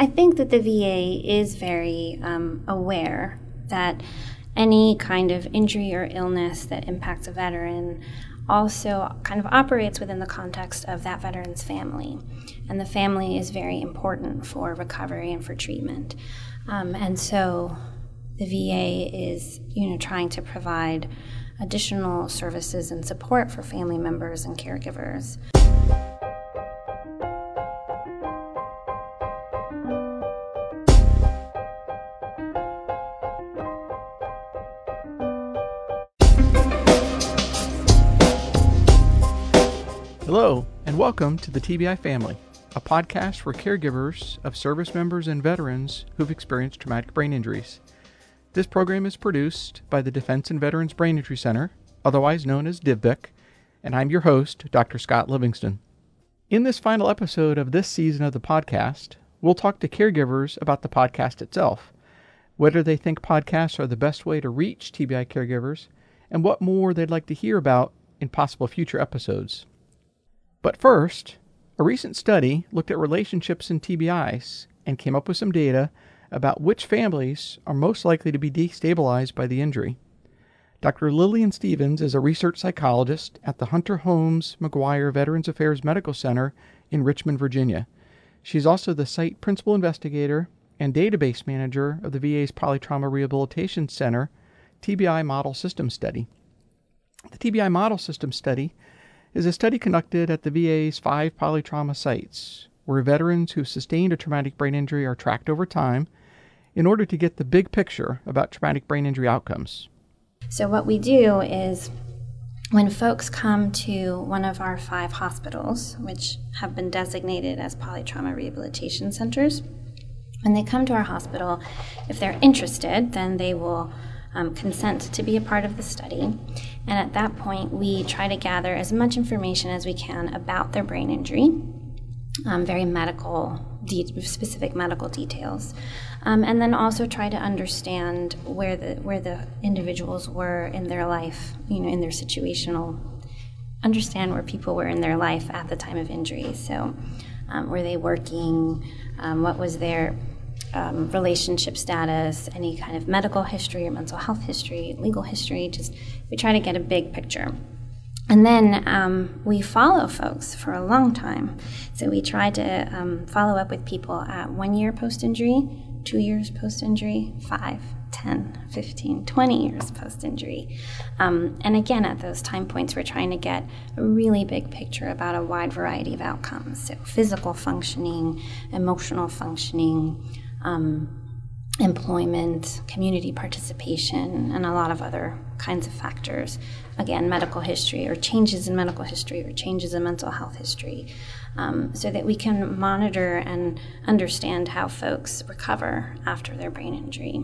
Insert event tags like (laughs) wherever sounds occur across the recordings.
I think that the VA is very um, aware that any kind of injury or illness that impacts a veteran also kind of operates within the context of that veteran's family. And the family is very important for recovery and for treatment. Um, and so the VA is, you know, trying to provide additional services and support for family members and caregivers. Welcome to the TBI Family, a podcast for caregivers of service members and veterans who've experienced traumatic brain injuries. This program is produced by the Defense and Veterans Brain Injury Center, otherwise known as DVBIC, and I'm your host, Dr. Scott Livingston. In this final episode of this season of the podcast, we'll talk to caregivers about the podcast itself, whether they think podcasts are the best way to reach TBI caregivers, and what more they'd like to hear about in possible future episodes. But first, a recent study looked at relationships in TBIs and came up with some data about which families are most likely to be destabilized by the injury. Dr. Lillian Stevens is a research psychologist at the Hunter Holmes McGuire Veterans Affairs Medical Center in Richmond, Virginia. She's also the site principal investigator and database manager of the VA's Polytrauma Rehabilitation Center TBI Model System Study. The TBI Model System Study is a study conducted at the VA's five polytrauma sites, where veterans who sustained a traumatic brain injury are tracked over time in order to get the big picture about traumatic brain injury outcomes. So, what we do is when folks come to one of our five hospitals, which have been designated as polytrauma rehabilitation centers, when they come to our hospital, if they're interested, then they will um, consent to be a part of the study. And at that point, we try to gather as much information as we can about their brain injury, um, very medical, de- specific medical details, um, and then also try to understand where the where the individuals were in their life, you know, in their situational, understand where people were in their life at the time of injury. So, um, were they working? Um, what was their um, relationship status, any kind of medical history or mental health history, legal history. Just we try to get a big picture. And then um, we follow folks for a long time. So we try to um, follow up with people at one year post injury, two years post injury, five, 10, 15, 20 years post injury. Um, and again, at those time points, we're trying to get a really big picture about a wide variety of outcomes. So physical functioning, emotional functioning, um, employment, community participation, and a lot of other kinds of factors. Again, medical history or changes in medical history or changes in mental health history, um, so that we can monitor and understand how folks recover after their brain injury.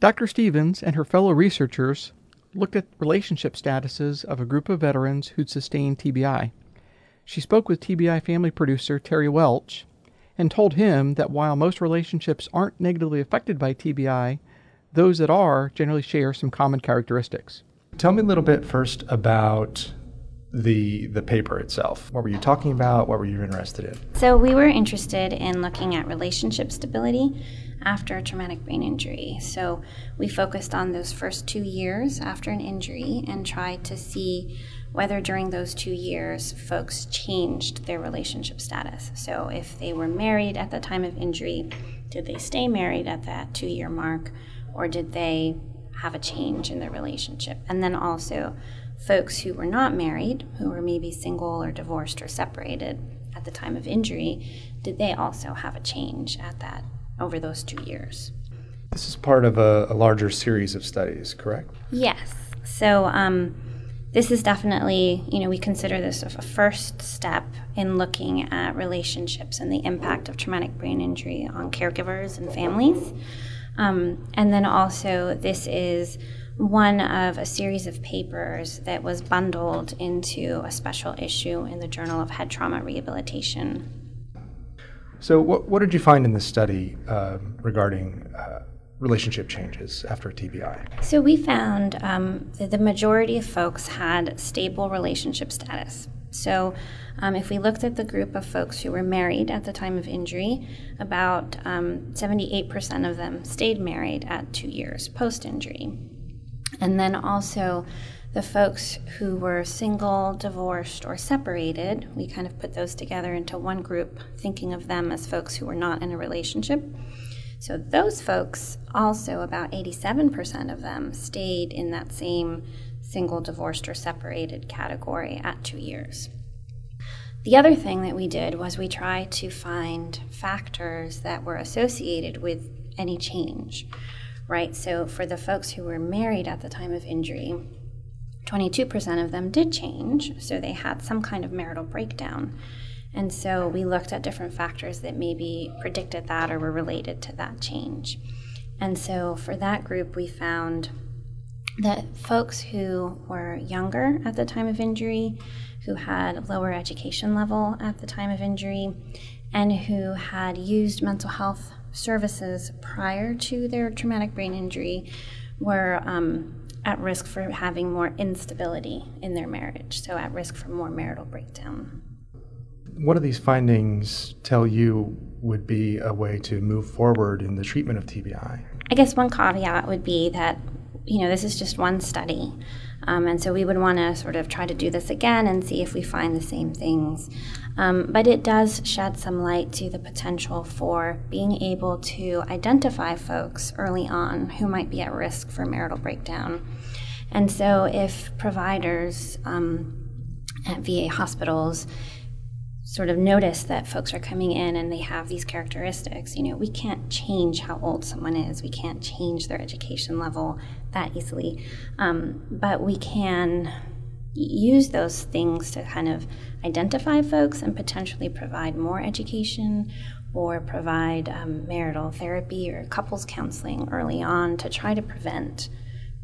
Dr. Stevens and her fellow researchers looked at relationship statuses of a group of veterans who'd sustained TBI. She spoke with TBI family producer Terry Welch and told him that while most relationships aren't negatively affected by TBI, those that are generally share some common characteristics. Tell me a little bit first about the the paper itself. What were you talking about? What were you interested in? So we were interested in looking at relationship stability after a traumatic brain injury. So we focused on those first 2 years after an injury and tried to see whether during those two years folks changed their relationship status. So, if they were married at the time of injury, did they stay married at that two year mark, or did they have a change in their relationship? And then also, folks who were not married, who were maybe single or divorced or separated at the time of injury, did they also have a change at that over those two years? This is part of a, a larger series of studies, correct? Yes. So, um, this is definitely, you know, we consider this a first step in looking at relationships and the impact of traumatic brain injury on caregivers and families. Um, and then also, this is one of a series of papers that was bundled into a special issue in the Journal of Head Trauma Rehabilitation. So, what, what did you find in this study uh, regarding uh, relationship changes after TBI? So we found um, that the majority of folks had stable relationship status. So, um, if we looked at the group of folks who were married at the time of injury, about um, 78% of them stayed married at two years post injury. And then also, the folks who were single, divorced, or separated, we kind of put those together into one group, thinking of them as folks who were not in a relationship. So, those folks, also about 87% of them, stayed in that same single, divorced, or separated category at two years. The other thing that we did was we tried to find factors that were associated with any change, right? So for the folks who were married at the time of injury, 22% of them did change, so they had some kind of marital breakdown. And so we looked at different factors that maybe predicted that or were related to that change. And so for that group, we found that folks who were younger at the time of injury, who had lower education level at the time of injury, and who had used mental health services prior to their traumatic brain injury were um, at risk for having more instability in their marriage, so at risk for more marital breakdown. What do these findings tell you would be a way to move forward in the treatment of TBI? I guess one caveat would be that you know, this is just one study. Um, and so we would want to sort of try to do this again and see if we find the same things. Um, but it does shed some light to the potential for being able to identify folks early on who might be at risk for marital breakdown. And so if providers um, at VA hospitals sort of notice that folks are coming in and they have these characteristics. You know, we can't change how old someone is, we can't change their education level that easily, um, but we can use those things to kind of identify folks and potentially provide more education or provide um, marital therapy or couples counseling early on to try to prevent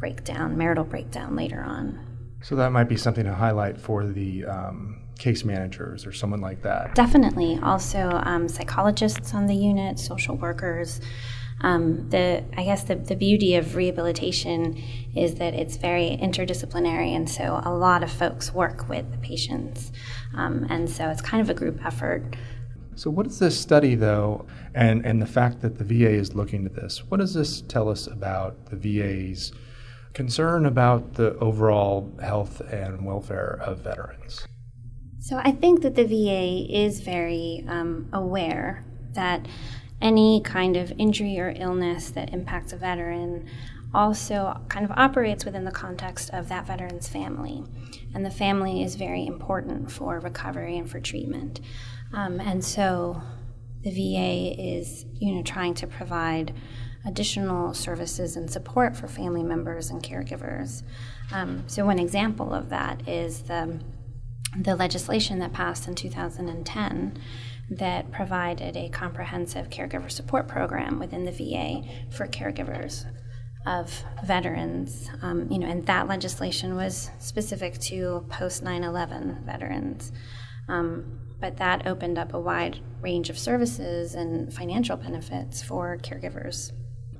breakdown, marital breakdown later on. So that might be something to highlight for the um, case managers or someone like that. Definitely. Also, um, psychologists on the unit, social workers. Um, the I guess the, the beauty of rehabilitation is that it's very interdisciplinary, and so a lot of folks work with the patients, um, and so it's kind of a group effort. So, what does this study, though, and, and the fact that the VA is looking at this, what does this tell us about the VA's concern about the overall health and welfare of veterans? So I think that the VA is very um, aware that any kind of injury or illness that impacts a veteran also kind of operates within the context of that veteran's family. And the family is very important for recovery and for treatment. Um, and so the VA is, you know, trying to provide additional services and support for family members and caregivers. Um, so one example of that is the the legislation that passed in 2010 that provided a comprehensive caregiver support program within the VA for caregivers of veterans. Um, you know, and that legislation was specific to post 9/11 veterans. Um, but that opened up a wide range of services and financial benefits for caregivers.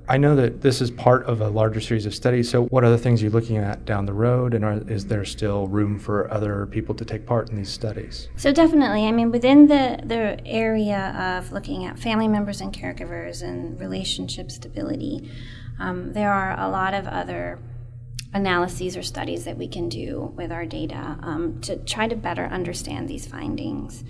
I know that this is part of a larger series of studies. So, what other things are you looking at down the road, and are, is there still room for other people to take part in these studies? So, definitely. I mean, within the, the area of looking at family members and caregivers and relationship stability, um, there are a lot of other analyses or studies that we can do with our data um, to try to better understand these findings.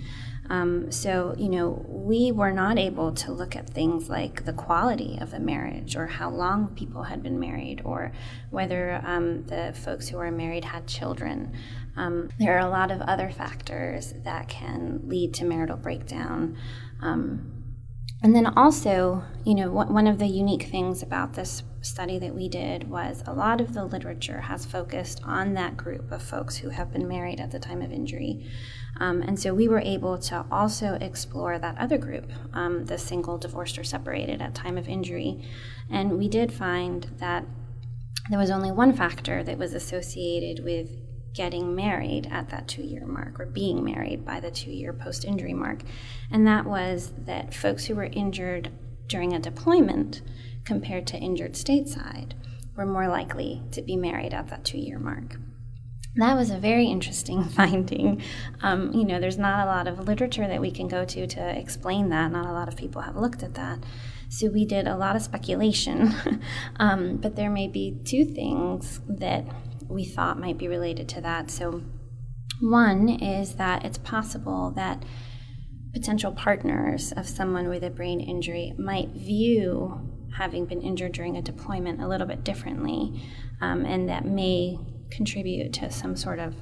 Um, so, you know, we were not able to look at things like the quality of the marriage or how long people had been married or whether um, the folks who were married had children. Um, there are a lot of other factors that can lead to marital breakdown. Um, and then also, you know, one of the unique things about this study that we did was a lot of the literature has focused on that group of folks who have been married at the time of injury. Um, and so we were able to also explore that other group, um, the single, divorced, or separated at time of injury. And we did find that there was only one factor that was associated with getting married at that two year mark or being married by the two year post injury mark. And that was that folks who were injured during a deployment compared to injured stateside were more likely to be married at that two year mark. that was a very interesting (laughs) finding. Um, you know, there's not a lot of literature that we can go to to explain that. Not a lot of people have looked at that. So we did a lot of speculation. (laughs) um, but there may be two things that we thought might be related to that. So, one is that it's possible that potential partners of someone with a brain injury might view having been injured during a deployment a little bit differently, um, and that may contribute to some sort of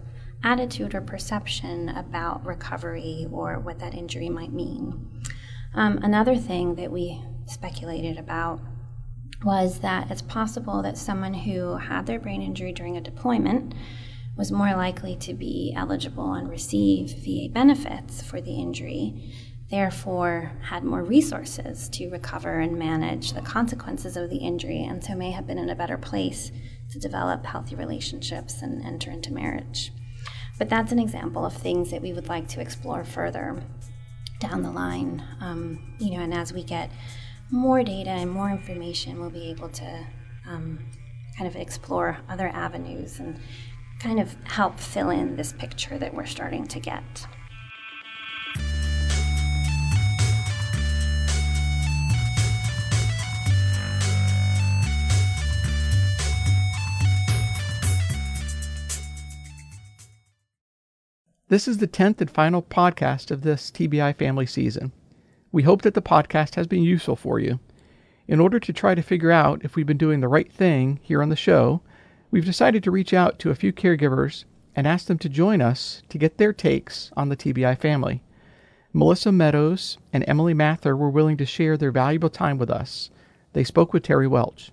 attitude or perception about recovery or what that injury might mean. Um, another thing that we speculated about was that it's possible that someone who had their brain injury during a deployment was more likely to be eligible and receive VA benefits for the injury, therefore, had more resources to recover and manage the consequences of the injury, and so may have been in a better place to develop healthy relationships and enter into marriage. But that's an example of things that we would like to explore further down the line. Um, you know, and as we get more data and more information, we'll be able to um, kind of explore other avenues and kind of help fill in this picture that we're starting to get. This is the 10th and final podcast of this TBI family season. We hope that the podcast has been useful for you. In order to try to figure out if we've been doing the right thing here on the show, we've decided to reach out to a few caregivers and ask them to join us to get their takes on the TBI family. Melissa Meadows and Emily Mather were willing to share their valuable time with us. They spoke with Terry Welch.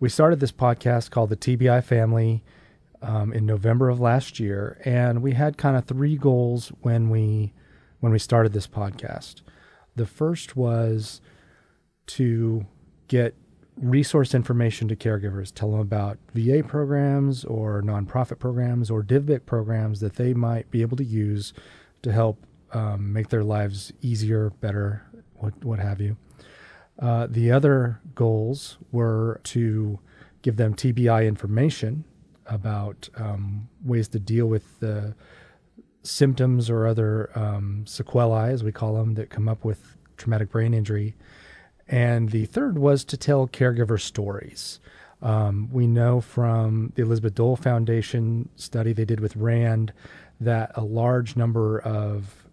We started this podcast called The TBI Family um, in November of last year, and we had kind of three goals when we when we started this podcast. The first was to get resource information to caregivers, tell them about VA programs or nonprofit programs or DVBIC programs that they might be able to use to help um, make their lives easier, better, what, what have you. Uh, the other goals were to give them TBI information about um, ways to deal with the symptoms or other um, sequelae, as we call them, that come up with traumatic brain injury. And the third was to tell caregiver stories. Um, we know from the Elizabeth Dole Foundation study they did with RAND that a large number of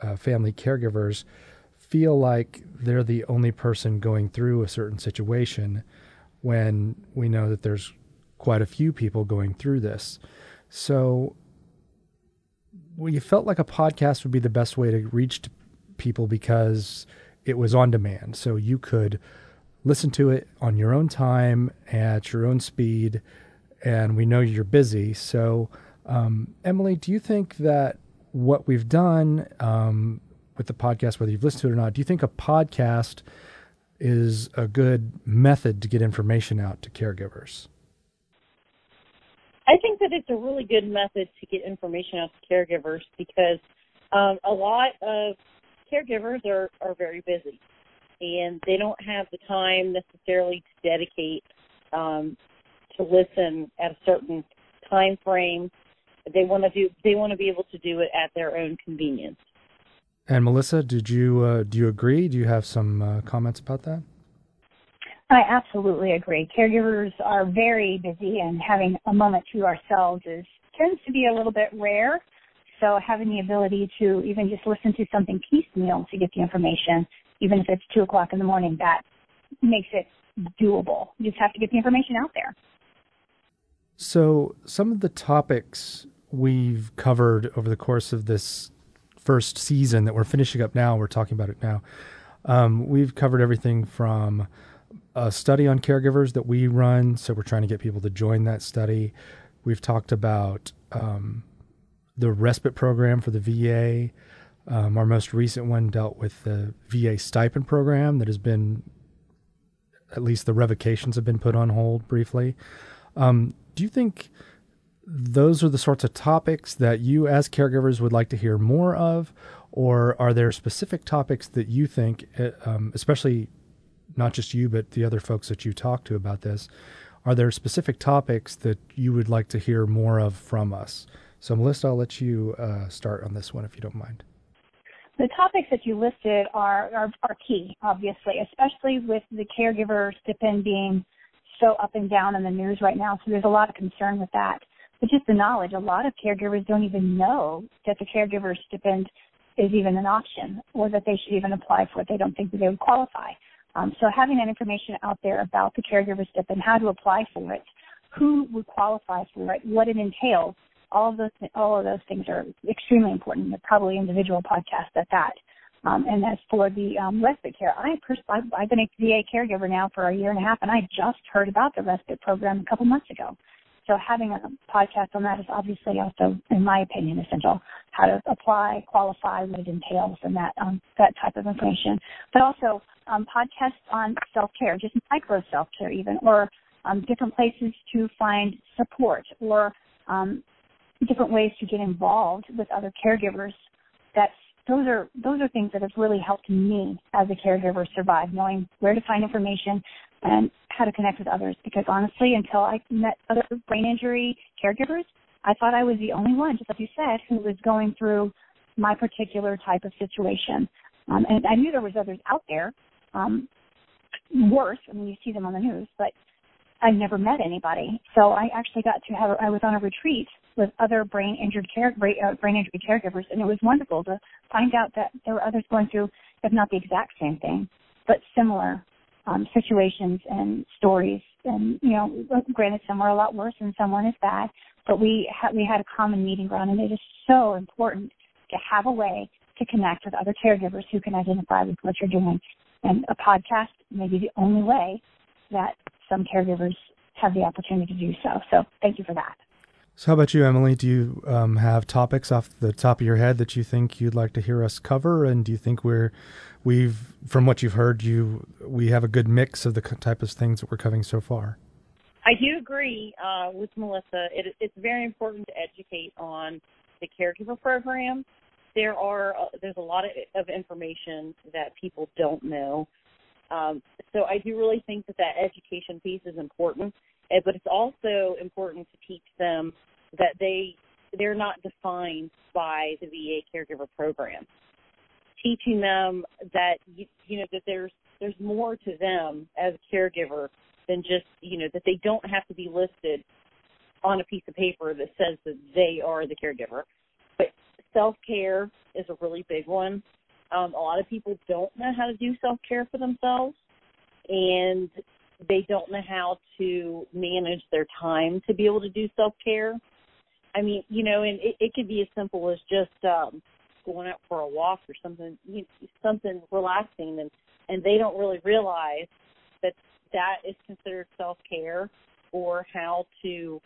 uh, family caregivers feel like they're the only person going through a certain situation when we know that there's quite a few people going through this. So we felt like a podcast would be the best way to reach people because it was on demand. So you could listen to it on your own time at your own speed. And we know you're busy. So, um, Emily, do you think that what we've done um, with the podcast, whether you've listened to it or not, do you think a podcast is a good method to get information out to caregivers? I think that it's a really good method to get information out to caregivers because um, a lot of caregivers are, are very busy and they don't have the time necessarily to dedicate um, to listen at a certain time frame. They want to do they want to be able to do it at their own convenience. And Melissa, did you uh, do you agree? Do you have some uh, comments about that? I absolutely agree. Caregivers are very busy, and having a moment to ourselves is tends to be a little bit rare. So having the ability to even just listen to something piecemeal to get the information, even if it's two o'clock in the morning, that makes it doable. You just have to get the information out there. So some of the topics we've covered over the course of this first season that we're finishing up now, we're talking about it now. Um, we've covered everything from a study on caregivers that we run. So we're trying to get people to join that study. We've talked about um, the respite program for the VA. Um, our most recent one dealt with the VA stipend program that has been, at least the revocations have been put on hold briefly. Um, do you think those are the sorts of topics that you, as caregivers, would like to hear more of? Or are there specific topics that you think, uh, um, especially not just you, but the other folks that you talk to about this, are there specific topics that you would like to hear more of from us? So, Melissa, I'll let you uh, start on this one if you don't mind. The topics that you listed are, are, are key, obviously, especially with the caregiver stipend being so up and down in the news right now. So there's a lot of concern with that. But just the knowledge, a lot of caregivers don't even know that the caregiver stipend is even an option or that they should even apply for it. They don't think that they would qualify. Um, so having that information out there about the caregiver stipend, how to apply for it, who would qualify for it, what it entails, all of those all of those things are extremely important. They're probably individual podcasts at that. Um, and as for the um, respite care, I pers- I've, I've been a VA caregiver now for a year and a half, and I just heard about the respite program a couple months ago. So having a podcast on that is obviously also, in my opinion, essential. How to apply, qualify, what it entails, and that um, that type of information. But also um, podcasts on self care, just micro self care, even, or um, different places to find support, or um, different ways to get involved with other caregivers. That's those are those are things that have really helped me as a caregiver survive, knowing where to find information and how to connect with others. Because honestly, until I met other brain injury caregivers, I thought I was the only one, just like you said, who was going through my particular type of situation. Um, and I knew there was others out there, um, worse. I mean, you see them on the news, but I never met anybody. So I actually got to have. I was on a retreat with other brain injured care brain, uh, brain injury caregivers, and it was wonderful to find out that there were others going through, if not the exact same thing, but similar um, situations and stories. And you know, granted, some are a lot worse and someone is bad, but we ha- we had a common meeting ground, and it is so important to have a way to connect with other caregivers who can identify with what you're doing. And a podcast may be the only way that some caregivers have the opportunity to do so. So thank you for that. So, how about you, Emily? Do you um, have topics off the top of your head that you think you'd like to hear us cover? And do you think we're, we've, from what you've heard, you we have a good mix of the type of things that we're covering so far? I do agree uh, with Melissa. It, it's very important to educate on the caregiver program. There are uh, there's a lot of, of information that people don't know. Um, so I do really think that that education piece is important but it's also important to teach them that they they're not defined by the VA caregiver program. Teaching them that you, you know that there's there's more to them as a caregiver than just you know that they don't have to be listed on a piece of paper that says that they are the caregiver. But self care is a really big one. Um, a lot of people don't know how to do self care for themselves, and they don't know how to manage their time to be able to do self care. I mean, you know, and it, it could be as simple as just um, going out for a walk or something, you know, something relaxing, and and they don't really realize that that is considered self care or how to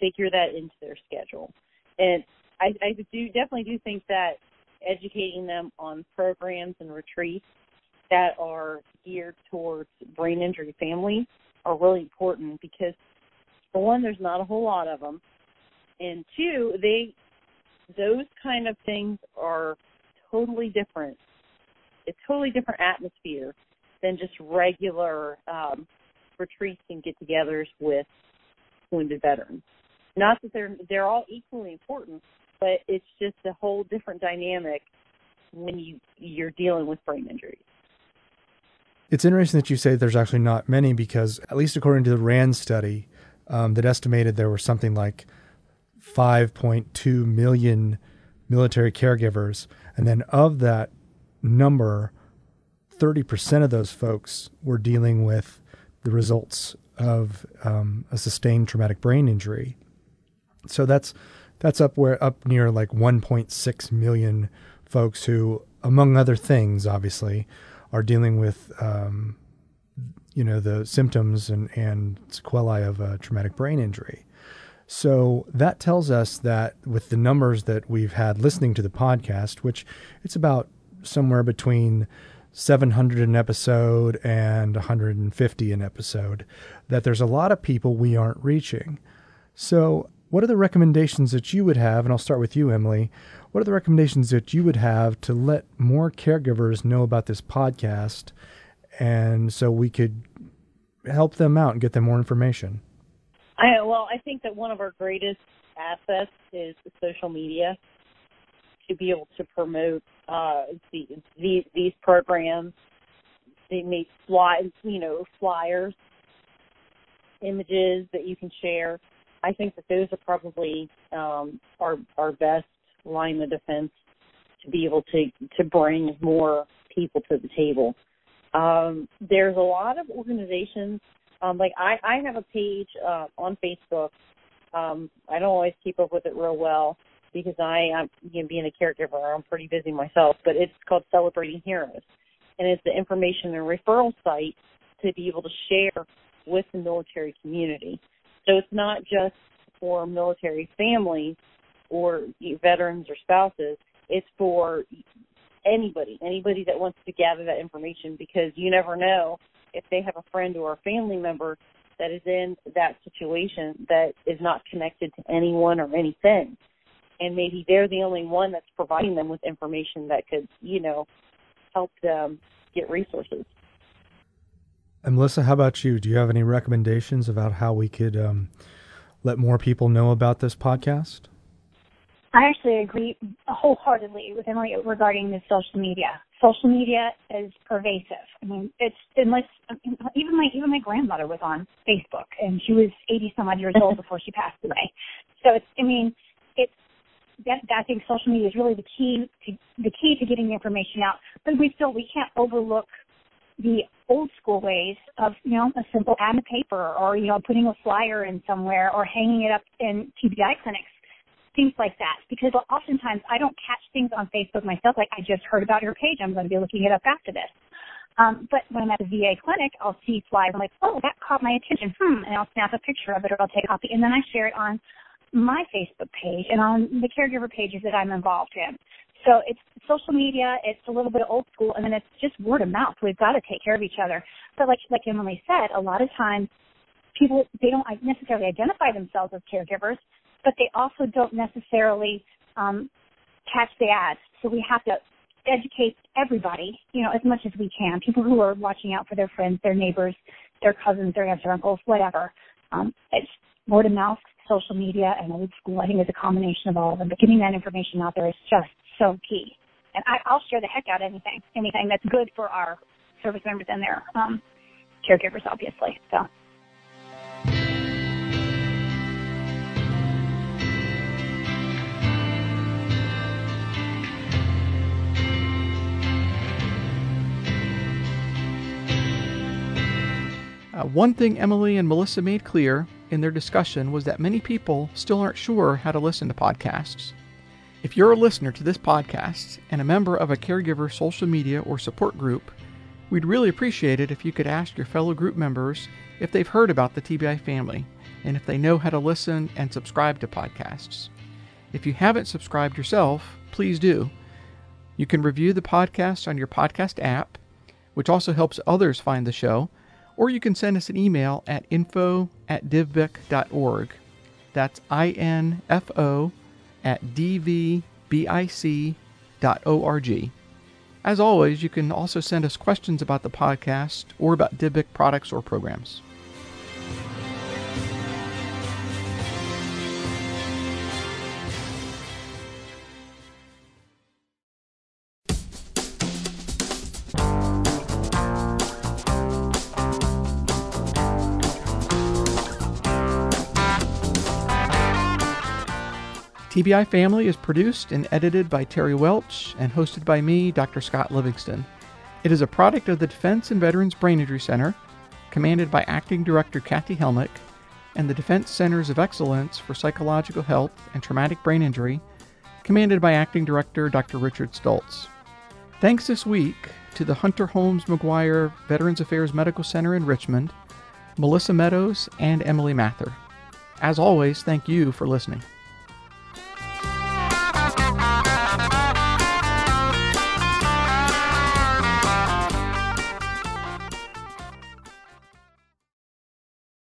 figure that into their schedule. And I, I do definitely do think that educating them on programs and retreats that are geared towards brain injury families are really important because for one, there's not a whole lot of them, and two, they those kind of things are totally different. It's totally different atmosphere than just regular um, retreats and get-togethers with wounded veterans. Not that they're they're all equally important, but it's just a whole different dynamic when you you're dealing with brain injuries. It's interesting that you say there's actually not many because, at least according to the RAND study, um, that estimated there were something like 5.2 million military caregivers. And then of that number, 30% of those folks were dealing with the results of um, a sustained traumatic brain injury. So that's that's up where up near like 1.6 million folks who, among other things, obviously, are dealing with um, you know the symptoms and, and sequelae of a traumatic brain injury. So that tells us that with the numbers that we've had listening to the podcast, which it's about somewhere between 700 an episode and 150 an episode, that there's a lot of people we aren't reaching. So, what are the recommendations that you would have? And I'll start with you, Emily what are the recommendations that you would have to let more caregivers know about this podcast and so we could help them out and get them more information? I well, I think that one of our greatest assets is social media to be able to promote uh, the, the, these programs. They make fly, you know, flyers, images that you can share. I think that those are probably um, our our best line of defense to be able to to bring more people to the table. Um, there's a lot of organizations um, like I, I have a page uh, on Facebook. Um, I don't always keep up with it real well because I, I'm you know, being a caregiver, I'm pretty busy myself. But it's called Celebrating Heroes, and it's the information and referral site to be able to share with the military community. So it's not just for military families or veterans or spouses. It's for anybody, anybody that wants to gather that information because you never know if they have a friend or a family member that is in that situation that is not connected to anyone or anything. And maybe they're the only one that's providing them with information that could, you know, help them get resources. And Melissa, how about you? Do you have any recommendations about how we could um, let more people know about this podcast? I actually agree wholeheartedly with Emily regarding the social media. Social media is pervasive. I mean, it's unless even my even my grandmother was on Facebook, and she was eighty some odd years old before she passed away. So it's I mean, it's that, I think social media is really the key to the key to getting information out. But we still we can't overlook the old school ways of you know a simple ad in the paper or you know putting a flyer in somewhere or hanging it up in TBI clinics things like that because oftentimes I don't catch things on Facebook myself. Like I just heard about your page. I'm going to be looking it up after this. Um, but when I'm at the VA clinic, I'll see flyers. I'm like, oh, that caught my attention. Hmm. And I'll snap a picture of it or I'll take a copy and then I share it on my Facebook page and on the caregiver pages that I'm involved in. So it's social media, it's a little bit old school, and then it's just word of mouth. We've got to take care of each other. But like like Emily said, a lot of times people they don't necessarily identify themselves as caregivers, but they also don't necessarily um, catch the ads. So we have to educate everybody, you know, as much as we can. People who are watching out for their friends, their neighbors, their cousins, their aunts or uncles, whatever. Um, it's word of mouth, social media, and old school. I think it's a combination of all of them. But getting that information out there is just so key. And I, I'll share the heck out anything, anything that's good for our service members and their um, caregivers, obviously. So. Uh, one thing Emily and Melissa made clear in their discussion was that many people still aren't sure how to listen to podcasts. If you're a listener to this podcast and a member of a caregiver social media or support group, we'd really appreciate it if you could ask your fellow group members if they've heard about the TBI family and if they know how to listen and subscribe to podcasts. If you haven't subscribed yourself, please do. You can review the podcast on your podcast app, which also helps others find the show or you can send us an email at info at dvbic.org. That's I-N-F-O at dvbic.org. As always, you can also send us questions about the podcast or about DVBIC products or programs. TBI Family is produced and edited by Terry Welch and hosted by me, Dr. Scott Livingston. It is a product of the Defense and Veterans Brain Injury Center, commanded by Acting Director Kathy Helmick, and the Defense Centers of Excellence for Psychological Health and Traumatic Brain Injury, commanded by Acting Director Dr. Richard Stoltz. Thanks this week to the Hunter Holmes McGuire Veterans Affairs Medical Center in Richmond, Melissa Meadows, and Emily Mather. As always, thank you for listening.